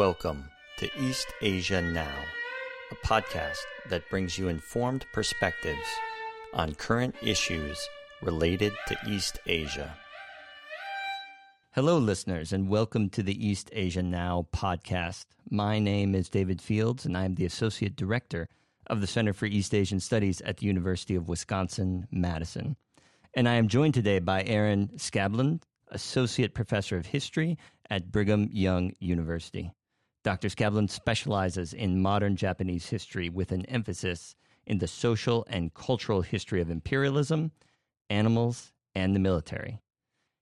Welcome to East Asia Now, a podcast that brings you informed perspectives on current issues related to East Asia. Hello, listeners, and welcome to the East Asia Now podcast. My name is David Fields, and I'm the Associate Director of the Center for East Asian Studies at the University of Wisconsin Madison. And I am joined today by Aaron Skabelund, Associate Professor of History at Brigham Young University. Dr. Skabelund specializes in modern Japanese history with an emphasis in the social and cultural history of imperialism, animals, and the military.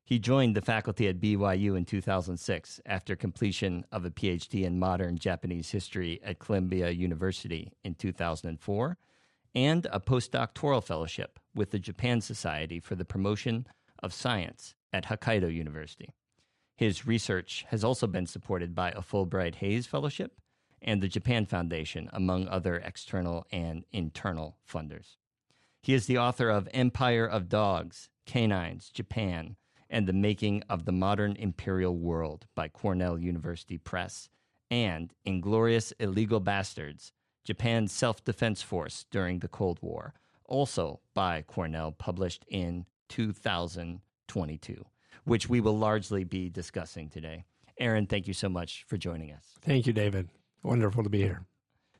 He joined the faculty at BYU in 2006 after completion of a PhD in modern Japanese history at Columbia University in 2004 and a postdoctoral fellowship with the Japan Society for the Promotion of Science at Hokkaido University. His research has also been supported by a Fulbright Hays Fellowship and the Japan Foundation, among other external and internal funders. He is the author of Empire of Dogs, Canines, Japan, and the Making of the Modern Imperial World by Cornell University Press, and Inglorious Illegal Bastards, Japan's Self Defense Force During the Cold War, also by Cornell, published in 2022, which we will largely be discussing today. Aaron, thank you so much for joining us. Thank you, David. Wonderful to be here.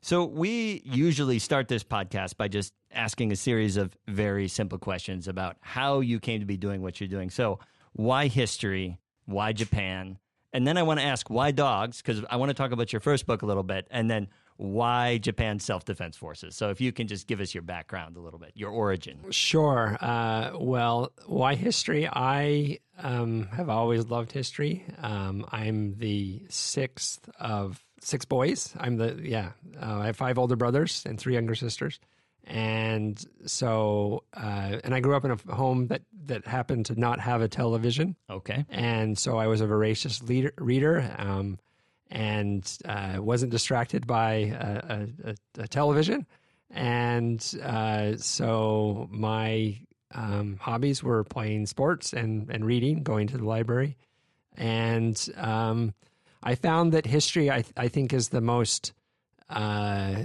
So, we usually start this podcast by just asking a series of very simple questions about how you came to be doing what you're doing. So, why history? Why Japan? And then I want to ask why dogs, because I want to talk about your first book a little bit. And then why Japan Self Defense Forces. So, if you can just give us your background a little bit, your origin. Sure. Uh, well, why history? I um, have always loved history. Um, I'm the sixth of six boys. I'm the, yeah, uh, I have five older brothers and three younger sisters. And so, uh, and I grew up in a home that, that happened to not have a television. Okay. And so I was a voracious leader, reader. Um, and uh, wasn't distracted by a, a, a television. And uh, so my um, hobbies were playing sports and, and reading, going to the library. And um, I found that history, I, I think, is the most, uh,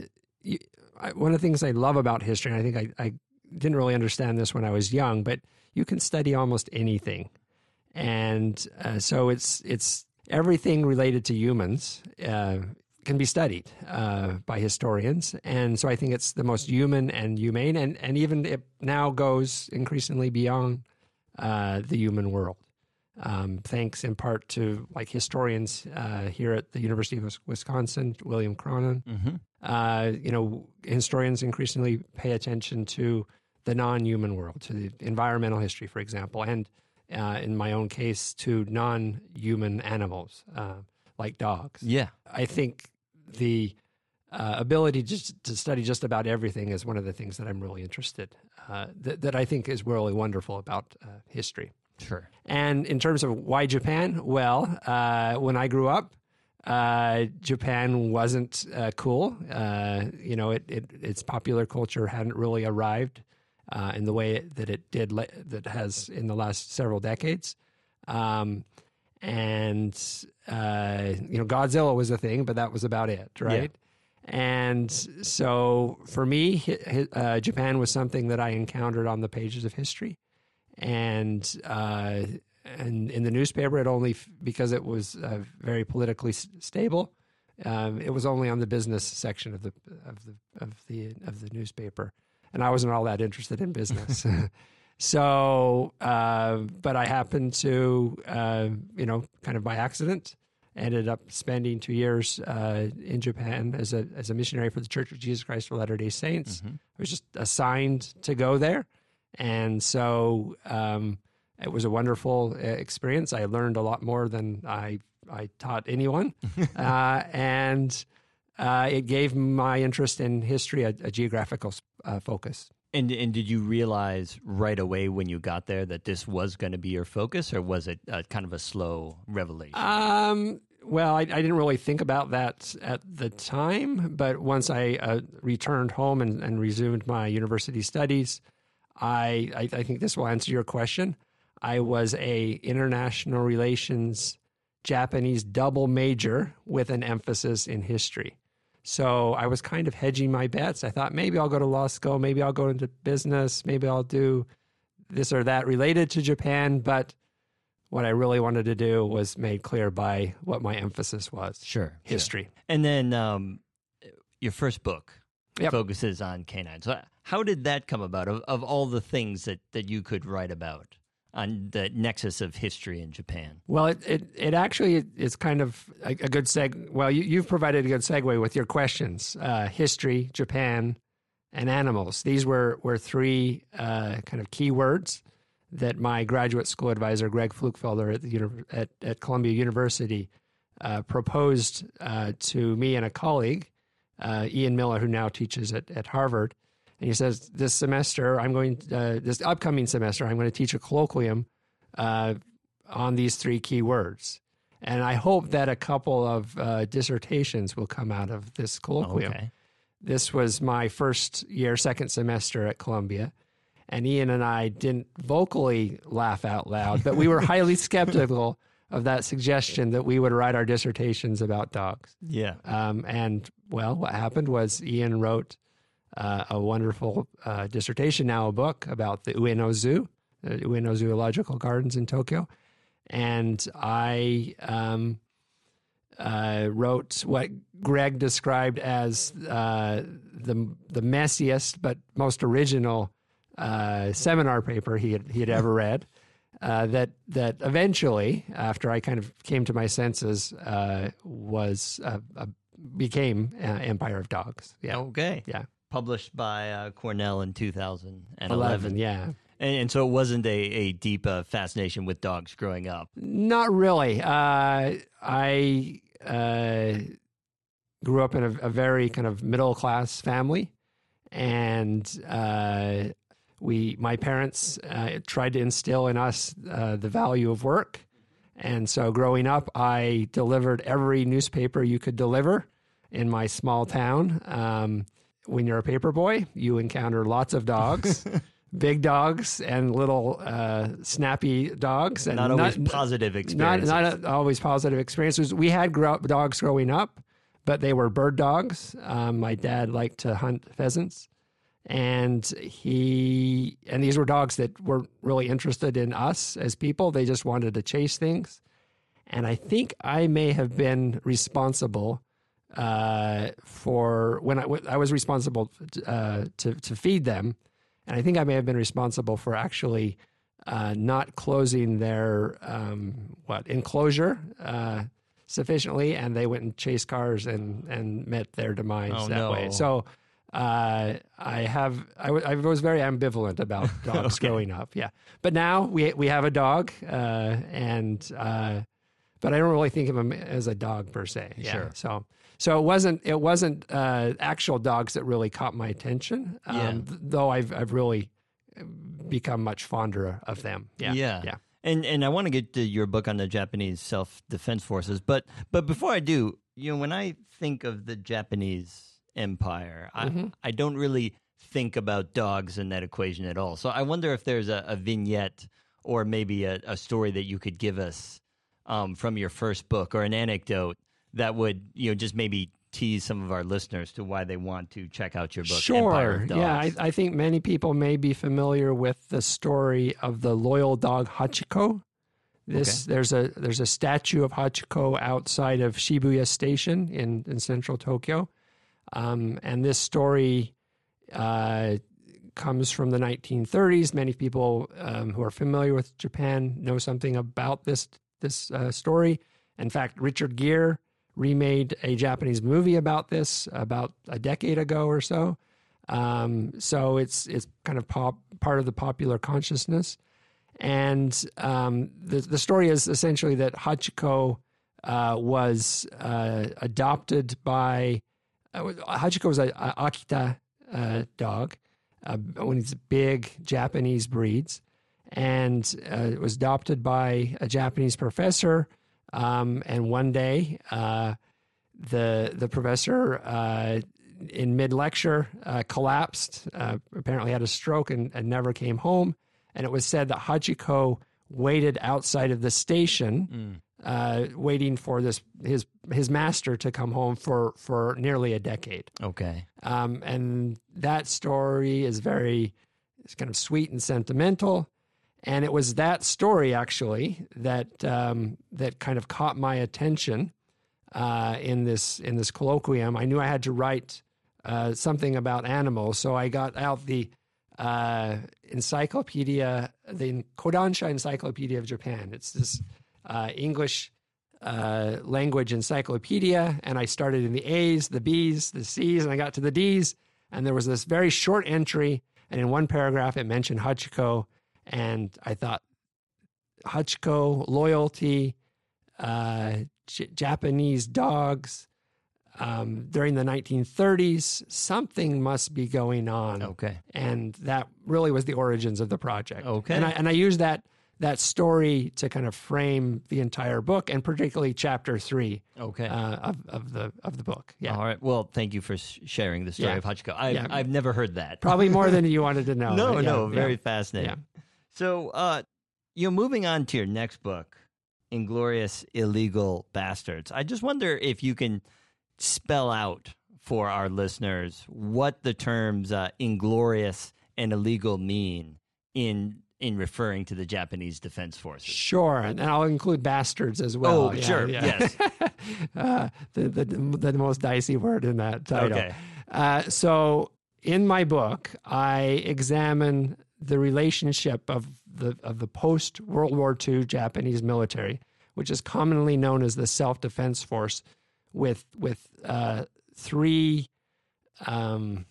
one of the things I love about history, and I think I, I didn't really understand this when I was young, but you can study almost anything. And uh, so it's, it's, everything related to humans uh, can be studied uh, by historians. And so I think it's the most human and humane, and, and even it now goes increasingly beyond uh, the human world. Um, thanks in part to like historians uh, here at the University of Wisconsin, William Cronon. Mm-hmm. Uh, you know, historians increasingly pay attention to the non-human world, to the environmental history, for example, and uh, in my own case, to non human animals uh, like dogs. Yeah. I think the uh, ability just to study just about everything is one of the things that I'm really interested uh, that, that I think is really wonderful about uh, history. Sure. And in terms of why Japan, well, uh, when I grew up, Japan wasn't cool. you know, it, it, its popular culture hadn't really arrived uh, in the way that it did le- that has in the last several decades. Um, and uh, you know, Godzilla was a thing, but that was about it, right? Yeah. And so for me, uh, Japan was something that I encountered on the pages of history, and uh, and in the newspaper, it only because it was uh, very politically stable. Um, it was only on the business section of the of the of the of the newspaper and I wasn't all that interested in business. so, uh, but I happened to, uh, you know, kind of by accident, ended up spending two years uh, in Japan as a as a missionary for the Church of Jesus Christ of Latter Day Saints. Mm-hmm. I was just assigned to go there, and so um, it was a wonderful uh, experience. I learned a lot more than I I taught anyone, uh, and uh, it gave my interest in history a, a geographical uh, focus. And and did you realize right away when you got there that this was going to be your focus, or was it kind of a slow revelation? Um, well, I, I, didn't really think about that at the time, but once I uh, returned home and, and, resumed my university studies, I, I, I think this will answer your question. I was a international relations Japanese double major with an emphasis in history. So I was kind of hedging my bets. I thought maybe I'll go to law school, maybe I'll go into business, maybe I'll do this or that related to Japan. But what I really wanted to do was made clear by what my emphasis was Sure. history. sure. And then um, your first book Yep. focuses on canines. So how did that come about? Of, of all the things that, that you could write about on the nexus of history in Japan. Well, it, it, it actually is kind of a, a good seg. Well, you, you've provided a good segue with your questions uh, history, Japan, and animals. These were, were three uh, kind of key words that my graduate school advisor, Greg Pflugfelder at, the, at, at Columbia University, uh, proposed uh, to me and a colleague, uh, Ian Miller, who now teaches at, at Harvard. And he says, This semester, I'm going, uh, this upcoming semester, I'm going to teach a colloquium uh, on these three key words. And I hope that a couple of uh, dissertations will come out of this colloquium. Okay. This was my first year, second semester at Columbia. And Ian and I didn't vocally laugh out loud, but we were highly skeptical of that suggestion that we would write our dissertations about dogs. Yeah. Um, and well, what happened was Ian wrote uh, a wonderful uh, dissertation, now a book about the Ueno Zoo, the Ueno Zoological Gardens in Tokyo. And I um, uh, wrote what Greg described as uh, the the messiest but most original uh, seminar paper he had he had ever read. Uh, that that eventually, after I kind of came to my senses, uh, was uh, uh, became uh, Empire of Dogs. Yeah, Okay. yeah, Published by uh, Cornell in 2011. eleven. Yeah, And, and so it wasn't a, a deep uh, fascination with dogs growing up. Not really. Uh, I uh, grew up in a, a very kind of middle class family, and uh, we, my parents, uh, tried to instill in us uh, the value of work. And so, growing up, I delivered every newspaper you could deliver in my small town. Um, when you're a paper boy, you encounter lots of dogs. Big dogs and little uh, snappy dogs, and Not always positive not experiences. not always positive experiences. We had grow dogs growing up, but they were bird dogs. Um, my dad liked to hunt pheasants, and he and these were dogs that weren't really interested in us as people. They just wanted to chase things, and I think I may have been responsible uh, for when I, I was responsible uh, to to feed them, and I think I may have been responsible for actually uh, not closing their um, what enclosure uh, sufficiently, and they went and chased cars and and met their demise Oh, that way. So. Uh, I have. I, w- I was very ambivalent about dogs Okay. growing up. Yeah, but now we we have a dog, uh, and uh, but I don't really think of him as a dog per se. Yeah. Sure. So so it wasn't it wasn't uh, actual dogs that really caught my attention. Um, Yeah. th- Though I've I've really become much fonder of them. Yeah. Yeah. Yeah. And and I want to get to your book on the Japanese self defense forces, but but before I do, you know, when I think of the Japanese empire. I I don't really think about dogs in that equation at all. So I wonder if there's a, a vignette or maybe a, a story that you could give us um, from your first book or an anecdote that would you know just maybe tease some of our listeners to why they want to check out your book. Sure. Yeah, I, I think many people may be familiar with the story of the loyal dog Hachiko. This there's a there's a statue of Hachiko outside of Shibuya Station in in central Tokyo, um, and this story uh, comes from the 1930s. Many people um, who are familiar with Japan know something about this this uh, story. In fact, Richard Gere remade a Japanese movie about this about a decade ago or so. Um, so it's it's kind of pop, part of the popular consciousness. And um, the the story is essentially that Hachiko uh, was uh, adopted by uh, Hachiko was a, a Akita uh, dog, uh, one of these big Japanese breeds, and uh, was adopted by a Japanese professor. Um, and one day, uh, the the professor uh, in mid lecture uh, collapsed. Uh, apparently, had a stroke and, and never came home. And it was said that Hachiko waited outside of the station uh, waiting for this his his master to come home for for nearly a decade. Okay. Um, and that story is very it's kind of sweet and sentimental. And it was that story actually that um, that kind of caught my attention uh, in this in this colloquium. I knew I had to write uh, something about animals, so I got out the uh, encyclopedia, the Kodansha Encyclopedia of Japan. It's this uh, English uh, language encyclopedia, and I started in the A's, the B's, the C's, and I got to the D's, and there was this very short entry, and in one paragraph it mentioned Hachiko, and I thought Hachiko loyalty, uh, J- Japanese dogs. Um, during the 1930s, something must be going on, Okay. and that really was the origins of the project. Okay. and I and I used that that story to kind of frame the entire book, and particularly chapter three Okay. uh, of of the of the book. Yeah, All right. Well, thank you for sharing the story Yeah. of Hachiko. I've, Yeah. I've never heard that. probably more than you wanted to know. no, Yeah, no, very fascinating. So, uh, you know, moving on to your next book, Inglorious Illegal Bastards. I just wonder if you can spell out for our listeners what the terms uh, inglorious and illegal mean in in referring to the Japanese Defense Forces. Sure, and I'll include bastards as well. Oh, Yeah, sure, yeah. yes. uh, the, the the most dicey word in that title. Okay. Uh, so, in my book, I examine the relationship of the of the post World War II Japanese military, which is commonly known as the Self Defense Force, with with uh, three. Um,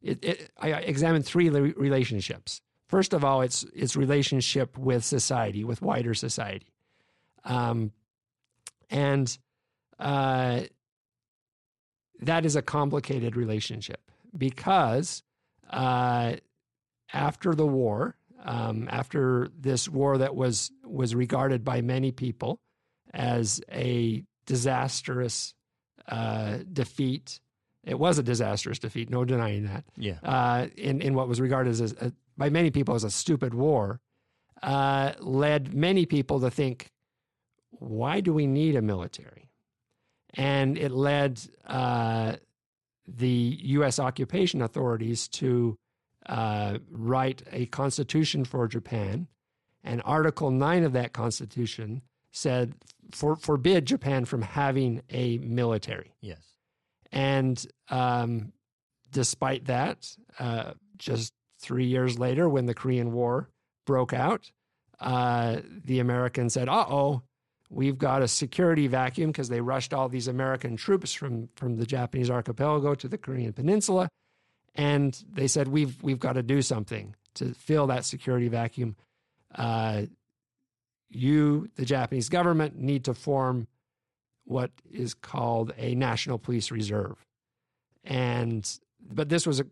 it, it, I examined three relationships. First of all, it's its relationship with society, with wider society, um, and uh, that is a complicated relationship because uh, after the war, um, after this war that was was regarded by many people as a disastrous uh, defeat, it was a disastrous defeat, no denying that Yeah. uh, in in what was regarded as a, by many people as a stupid war, uh, led many people to think, why do we need a military? And it led uh, the U.S. occupation authorities to uh, write a constitution for Japan, and Article Nine of that constitution said for, forbid Japan from having a military. Yes. And um, despite that, uh, just three years later, when the Korean War broke out, uh, the Americans said, "Uh oh, we've got a security vacuum," because they rushed all these American troops from from the Japanese archipelago to the Korean Peninsula, and they said, "We've we've got to do something to fill that security vacuum." Uh, you, the Japanese government, need to form what is called a national police reserve and but this was a,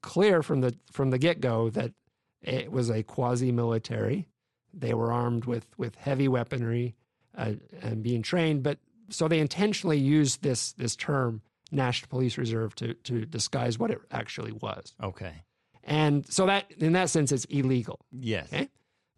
clear from the from the get-go that it was a quasi-military they were armed with with heavy weaponry uh, and being trained but so they intentionally used this this term national police reserve to to disguise what it actually was Okay. and so that in that sense it's illegal Yes. Okay.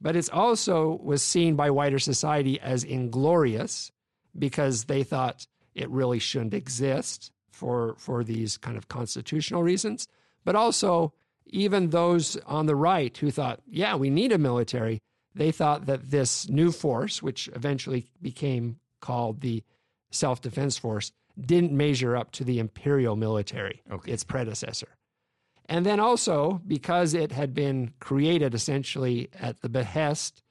but it's also was seen by wider society as inglorious because they thought it really shouldn't exist for for these kind of constitutional reasons but also even those on the right who thought yeah we need a military they thought that this new force which eventually became called the self-defense force didn't measure up to the imperial military Okay. its predecessor and then also because it had been created essentially at the behest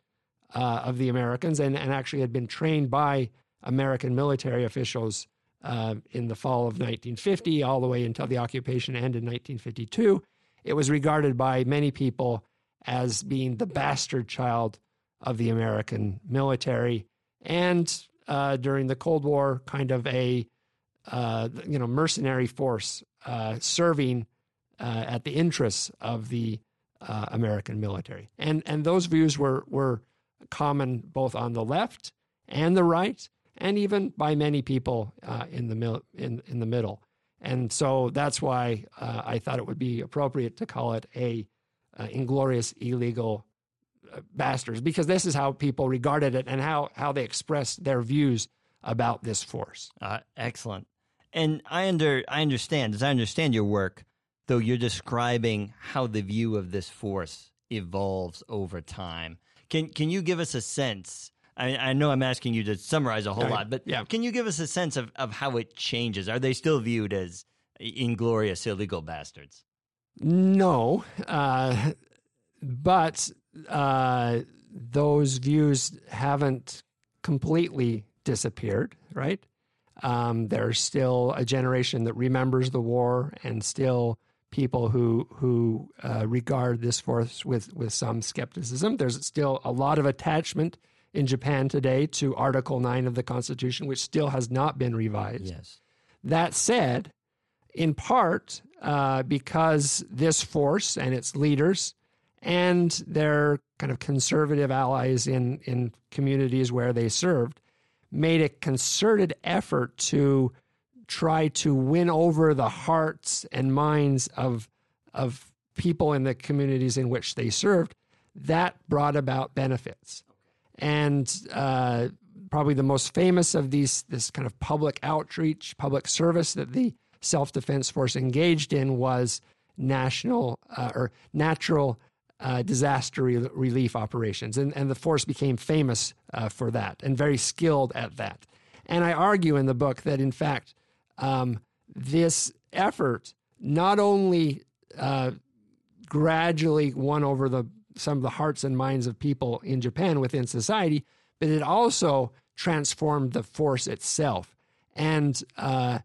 uh, of the Americans and, and actually had been trained by American military officials uh, in the fall of 1950 all the way until the occupation ended in 1952, it was regarded by many people as being the bastard child of the American military and uh, during the Cold War, kind of a uh, you know mercenary force uh, serving uh, at the interests of the uh, American military, and and those views were were common both on the left and the right, and even by many people uh, in the mil- in in the middle. And so that's why uh, I thought it would be appropriate to call it a inglorious illegal bastards because this is how people regarded it and how how they expressed their views about this force. Uh, excellent. And I under I understand as I understand your work, though you're describing how the view of this force evolves over time. Can can you give us a sense? I, I know I'm asking you to summarize a whole Right. lot, but Yeah. can you give us a sense of, of how it changes? Are they still viewed as inglorious illegal bastards? No, uh, but uh, those views haven't completely disappeared, right? Um, there's still a generation that remembers the war, and still people who who uh, regard this force with with some skepticism. There's still a lot of attachment in Japan today to Article Nine of the Constitution, which still has not been revised. Yes. That said, in part uh, because this force and its leaders and their kind of conservative allies in, in communities where they served made a concerted effort to try to win over the hearts and minds of, of people in the communities in which they served. That brought about benefits. And uh, probably the most famous of these, this kind of public outreach, public service that the Self Defense Force engaged in was national uh, or natural uh, disaster re- relief operations. And, and the force became famous uh, for that and very skilled at that. And I argue in the book that, in fact, um, this effort not only uh, gradually won over the some of the hearts and minds of people in Japan within society, but it also transformed the force itself. And uh,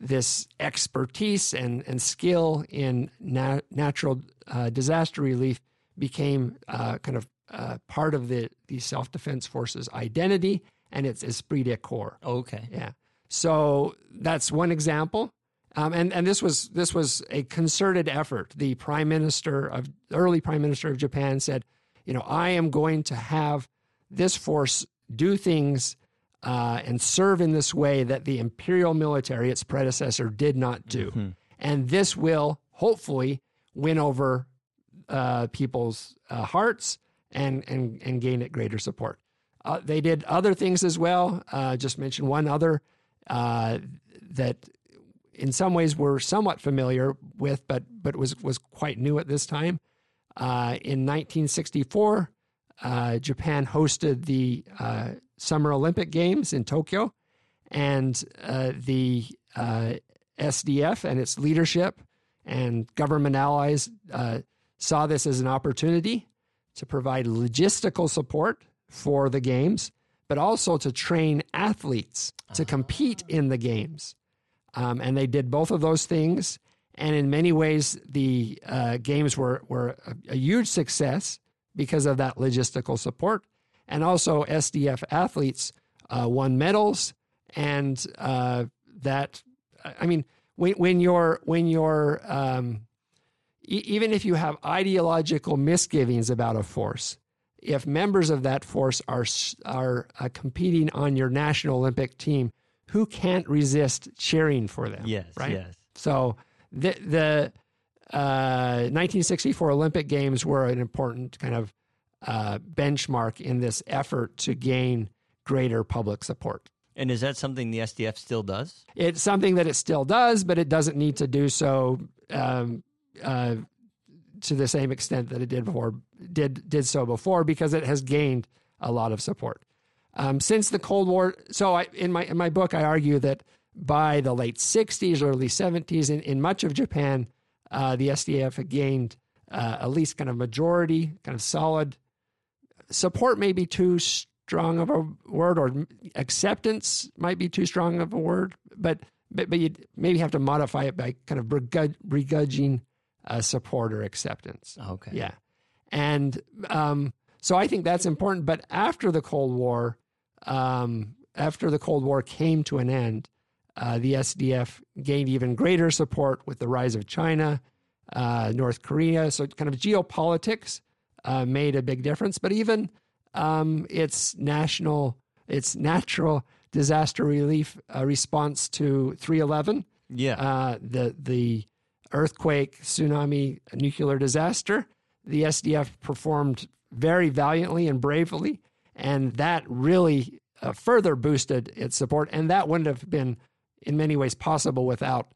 this expertise and, and skill in na- natural uh, disaster relief became uh, kind of uh, part of the, the self defense force's identity and its esprit de corps. Okay. Yeah. So that's one example. Um, and and this was this was a concerted effort. The prime minister of early prime minister of Japan said, you know, I am going to have this force do things uh, and serve in this way that the imperial military, its predecessor, did not do, and this will hopefully win over uh, people's uh, hearts and and and gain it greater support. Uh, they did other things as well. Uh, just mention one other uh, that, in some ways, we're somewhat familiar with, but but was was quite new at this time. Uh, in 1964, uh, Japan hosted the Summer Olympic Games in Tokyo, and the SDF and its leadership and government allies uh, saw this as an opportunity to provide logistical support for the games, but also to train athletes to compete in the games. Um, and they did both of those things. And in many ways, the uh, games were, were a, a huge success because of that logistical support. And also, SDF athletes uh, won medals. And uh, that, I mean, when, when you're, when you're um, e- even if you have ideological misgivings about a force, if members of that force are are uh, competing on your national Olympic team, who can't resist cheering for them? Yes. right. Yes. So the the uh, 1964 Olympic Games were an important kind of uh, benchmark in this effort to gain greater public support. And is that something the SDF still does? It's something that it still does, but it doesn't need to do so um, uh, to the same extent that it did before did did so before because it has gained a lot of support um, since the Cold War. So I, in my in my book, I argue that by the late '60s, early '70s, in, in much of Japan, uh, the SDF had gained uh, at least kind of majority, kind of solid support. Maybe too strong of a word, or acceptance might be too strong of a word, but but, but you maybe have to modify it by kind of begrud- begrudging uh, support or acceptance. Okay. Yeah. And um, so I think that's important. But after the Cold War, um, after the Cold War came to an end, uh, the SDF gained even greater support with the rise of China, uh, North Korea. So, kind of geopolitics uh, made a big difference. But even um, its national, its natural disaster relief uh, response to 311, Yeah. uh, the the earthquake, tsunami, nuclear disaster, the SDF performed very valiantly and bravely, and that really uh, further boosted its support. And that wouldn't have been, in many ways, possible without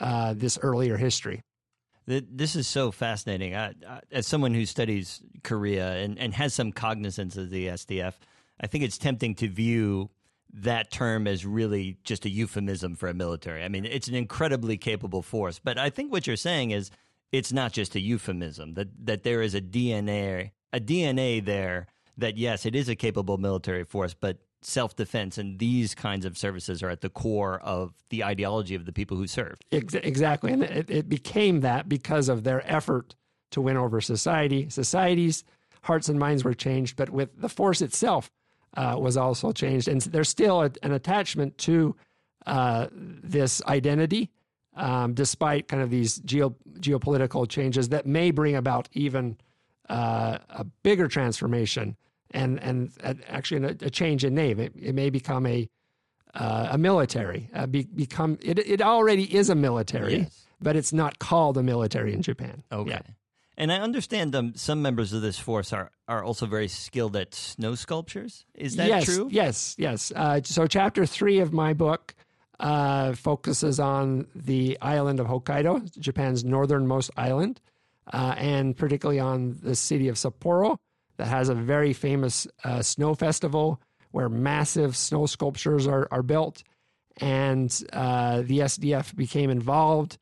uh, this earlier history. This is so fascinating. I, I, as someone who studies Korea and, and has some cognizance of the SDF, I think it's tempting to view that term is really just a euphemism for a military. I mean, it's an incredibly capable force. But I think what you're saying is it's not just a euphemism, that, that there is a DNA, a DNA there that, yes, it is a capable military force, but self defense and these kinds of services are at the core of the ideology of the people who serve. Exactly. And it, it became that because of their effort to win over society. Society's hearts and minds were changed, but with the force itself uh, was also changed. And there's still a, an attachment to uh, this identity, um, despite kind of these geo, geopolitical changes that may bring about even uh, a bigger transformation and and actually a, a change in name. It, it may become a uh, a military. Uh, be, become it. It already is a military, yes. but it's not called a military in Japan. Okay. Yeah. And I understand um, some members of this force are, are also very skilled at snow sculptures. Is that yes, true? Yes, yes. Uh, so, chapter three of my book uh, focuses on the island of Hokkaido, Japan's northernmost island, uh, and particularly on the city of Sapporo, that has a very famous uh, snow festival where massive snow sculptures are, are built. And uh, the SDF became involved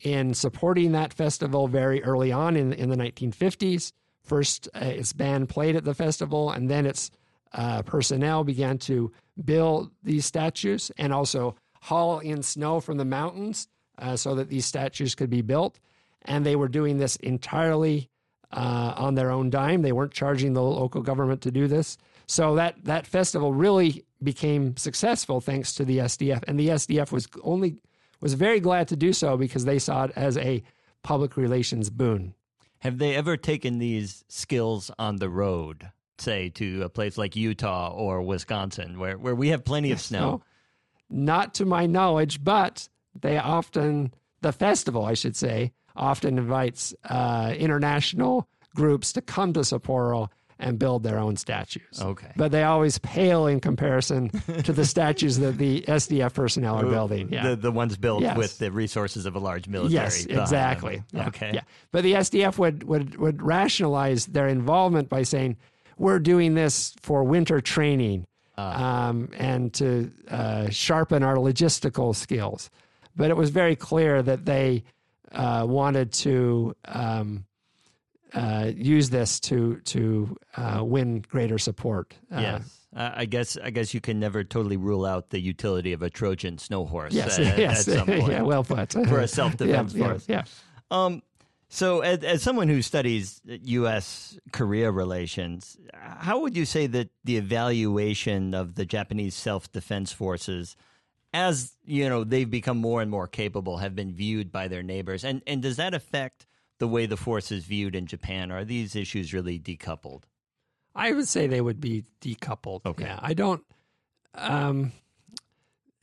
in supporting that festival very early on in, in the 1950s. First, uh, its band played at the festival, and then its uh, personnel began to build these statues and also haul in snow from the mountains uh, so that these statues could be built. And they were doing this entirely uh, on their own dime. They weren't charging the local government to do this. So that that festival really became successful thanks to the SDF, and the SDF was only was very glad to do so because they saw it as a public relations boon. Have they ever taken these skills on the road, say to a place like Utah or Wisconsin, where where we have plenty of snow? No, not to my knowledge, but they often the festival, I should say, often invites uh, international groups to come to Sapporo and build their own statues. Okay. But they always pale in comparison to the statues that the SDF personnel are building. Yeah. The, the ones built yes. with the resources of a large military. Yes, exactly. Yeah. Okay. Yeah. But the SDF would, would, would rationalize their involvement by saying, we're doing this for winter training uh. um, and to uh, sharpen our logistical skills. But it was very clear that they uh, wanted to um, uh, use this to to uh, win greater support. Uh, yes. I guess I guess you can never totally rule out the utility of a Trojan snow horse. Yes, at, yes, at yeah, well put for a self defense yeah, force. Yeah. yeah. Um, so, as, as, someone who studies U.S. Korea relations, how would you say that the evaluation of the Japanese self defense forces as you know they've become more and more capable have been viewed by their neighbors and and does that affect the way the force is viewed in Japan are these issues really decoupled? I would say they would be decoupled okay. yeah, I don't um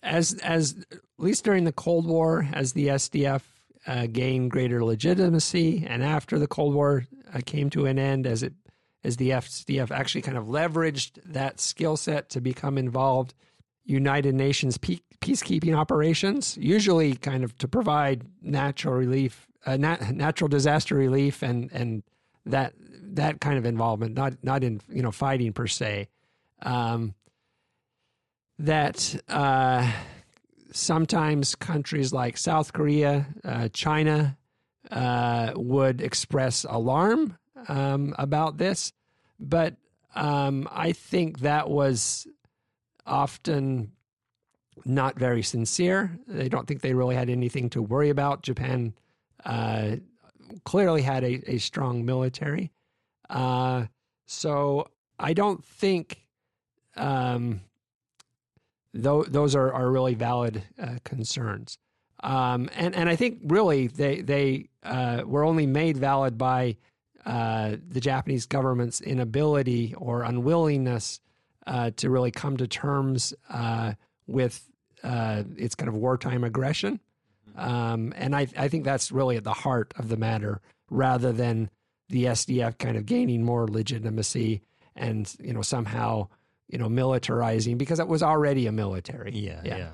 as as at least during the Cold War as the SDF uh, gained greater legitimacy and after the Cold War uh, came to an end as it as the SDF actually kind of leveraged that skill set to become involved United Nations peacekeeping operations, usually kind of to provide natural relief, uh, nat- natural disaster relief, and and that that kind of involvement, not not in you know fighting per se. Um, that uh, sometimes countries like South Korea, uh, China uh, would express alarm um, about this, but um, I think that was often not very sincere. They don't think they really had anything to worry about. Japan uh, clearly had a, a strong military. Uh, so I don't think um, th- those are, are really valid uh, concerns. Um, and, and I think really they, they uh, were only made valid by uh, the Japanese government's inability or unwillingness uh, to really come to terms uh, with uh, its kind of wartime aggression. Um, and I, I think that's really at the heart of the matter rather than the SDF kind of gaining more legitimacy and you know somehow you know militarizing because it was already a military. Yeah, yeah. yeah.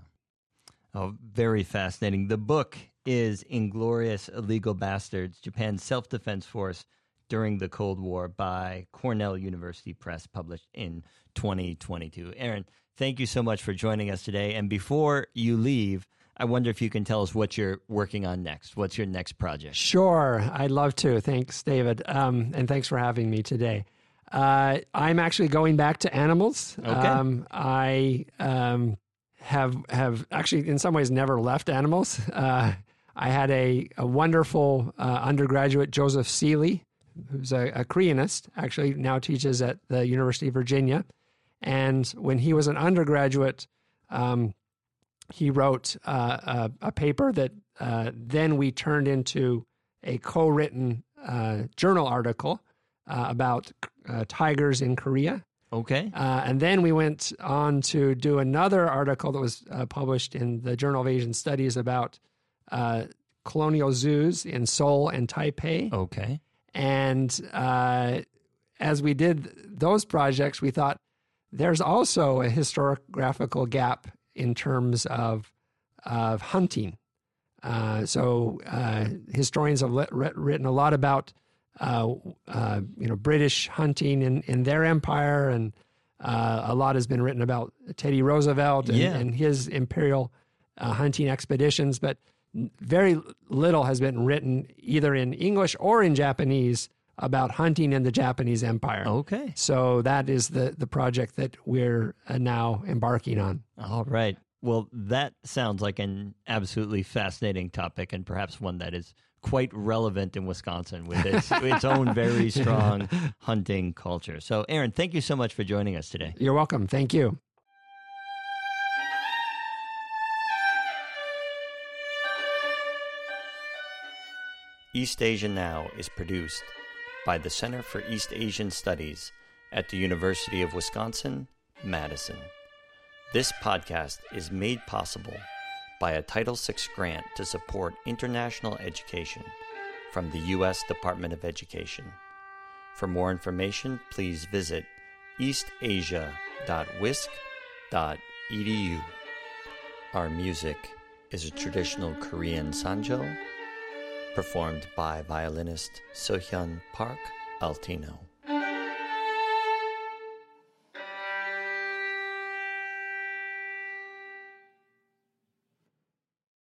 Oh, very fascinating. The book is Inglorious Illegal Bastards, Japan's Self Defense Force during the Cold War by Cornell University Press, published in 2022. Aaron, thank you so much for joining us today. And before you leave, I wonder if you can tell us what you're working on next. What's your next project? Sure, I'd love to. Thanks, David. Um, and thanks for having me today. Uh, I'm actually going back to animals. Okay. Um, I um, have have actually, in some ways, never left animals. Uh, I had a, a wonderful uh, undergraduate, Joseph Seeley, who's a, a Koreanist, actually now teaches at the University of Virginia. And when he was an undergraduate, um, he wrote uh, a, a, paper that uh, then we turned into a co written uh, journal article uh, about uh, tigers in Korea. Okay. Uh, and then we went on to do another article that was published in the Journal of Asian Studies about colonial zoos in Seoul and Taipei. Okay. And as we did those projects, we thought there's also a historiographical gap in terms of of hunting. Uh, so uh, historians have let, written a lot about uh, uh, you know British hunting in, in their empire, and uh, a lot has been written about Teddy Roosevelt and, yeah. and his imperial uh, hunting expeditions, but very little has been written either in English or in Japanese about hunting in the Japanese Empire. Okay. So that is the the project that we're uh, now embarking on. All right. Well, that sounds like an absolutely fascinating topic, and perhaps one that is quite relevant in Wisconsin with its its own very strong hunting culture. So, Aaron, thank you so much for joining us today. You're welcome. Thank you. East Asia Now is produced by the Center for East Asian Studies at the University of Wisconsin, Madison. This podcast is made possible by a Title VI grant to support international education from the U.S. Department of Education. For more information, please visit eastasia.wisc.edu. Our music is a traditional Korean sanjo performed by violinist Sohyun Park Altino.